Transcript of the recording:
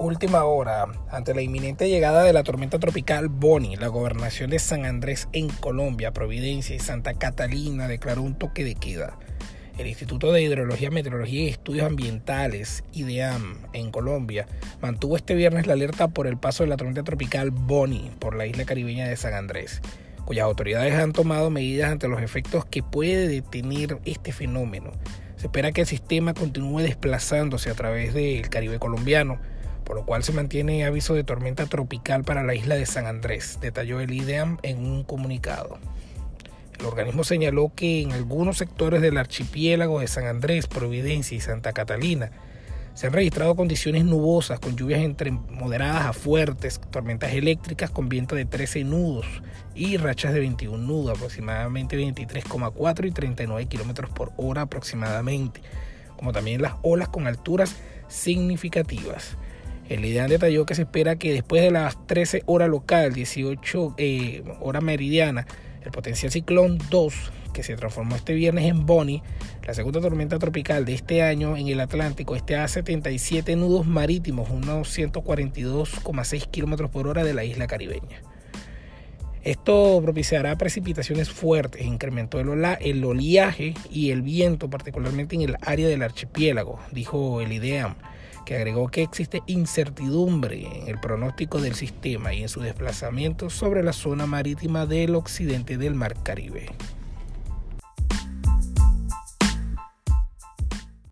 Última hora, ante la inminente llegada de la tormenta tropical Bonnie, la gobernación de San Andrés en Colombia, Providencia y Santa Catalina declaró un toque de queda. El Instituto de Hidrología, Meteorología y Estudios Ambientales, IDEAM, en Colombia, mantuvo este viernes la alerta por el paso de la tormenta tropical Bonnie por la isla caribeña de San Andrés, cuyas autoridades han tomado medidas ante los efectos que puede detener este fenómeno. Se espera que el sistema continúe desplazándose a través del Caribe colombiano, por lo cual se mantiene aviso de tormenta tropical para la isla de San Andrés, detalló el IDEAM en un comunicado. El organismo señaló que en algunos sectores del archipiélago de San Andrés, Providencia y Santa Catalina se han registrado condiciones nubosas con lluvias entre moderadas a fuertes, tormentas eléctricas con viento de 13 nudos y rachas de 21 nudos, aproximadamente 23,4 y 39 kilómetros por hora aproximadamente, como también las olas con alturas significativas. El IDEAN detalló que se espera que después de las 13 horas local, 18 eh, hora meridiana, el potencial ciclón 2, que se transformó este viernes en Bonnie, la segunda tormenta tropical de este año en el Atlántico, esté a 77 nudos marítimos, unos 142,6 kilómetros por hora de la isla caribeña. Esto propiciará precipitaciones fuertes, incrementó el, el oleaje y el viento, particularmente en el área del archipiélago, dijo el IDEAM que agregó que existe incertidumbre en el pronóstico del sistema y en su desplazamiento sobre la zona marítima del occidente del Mar Caribe.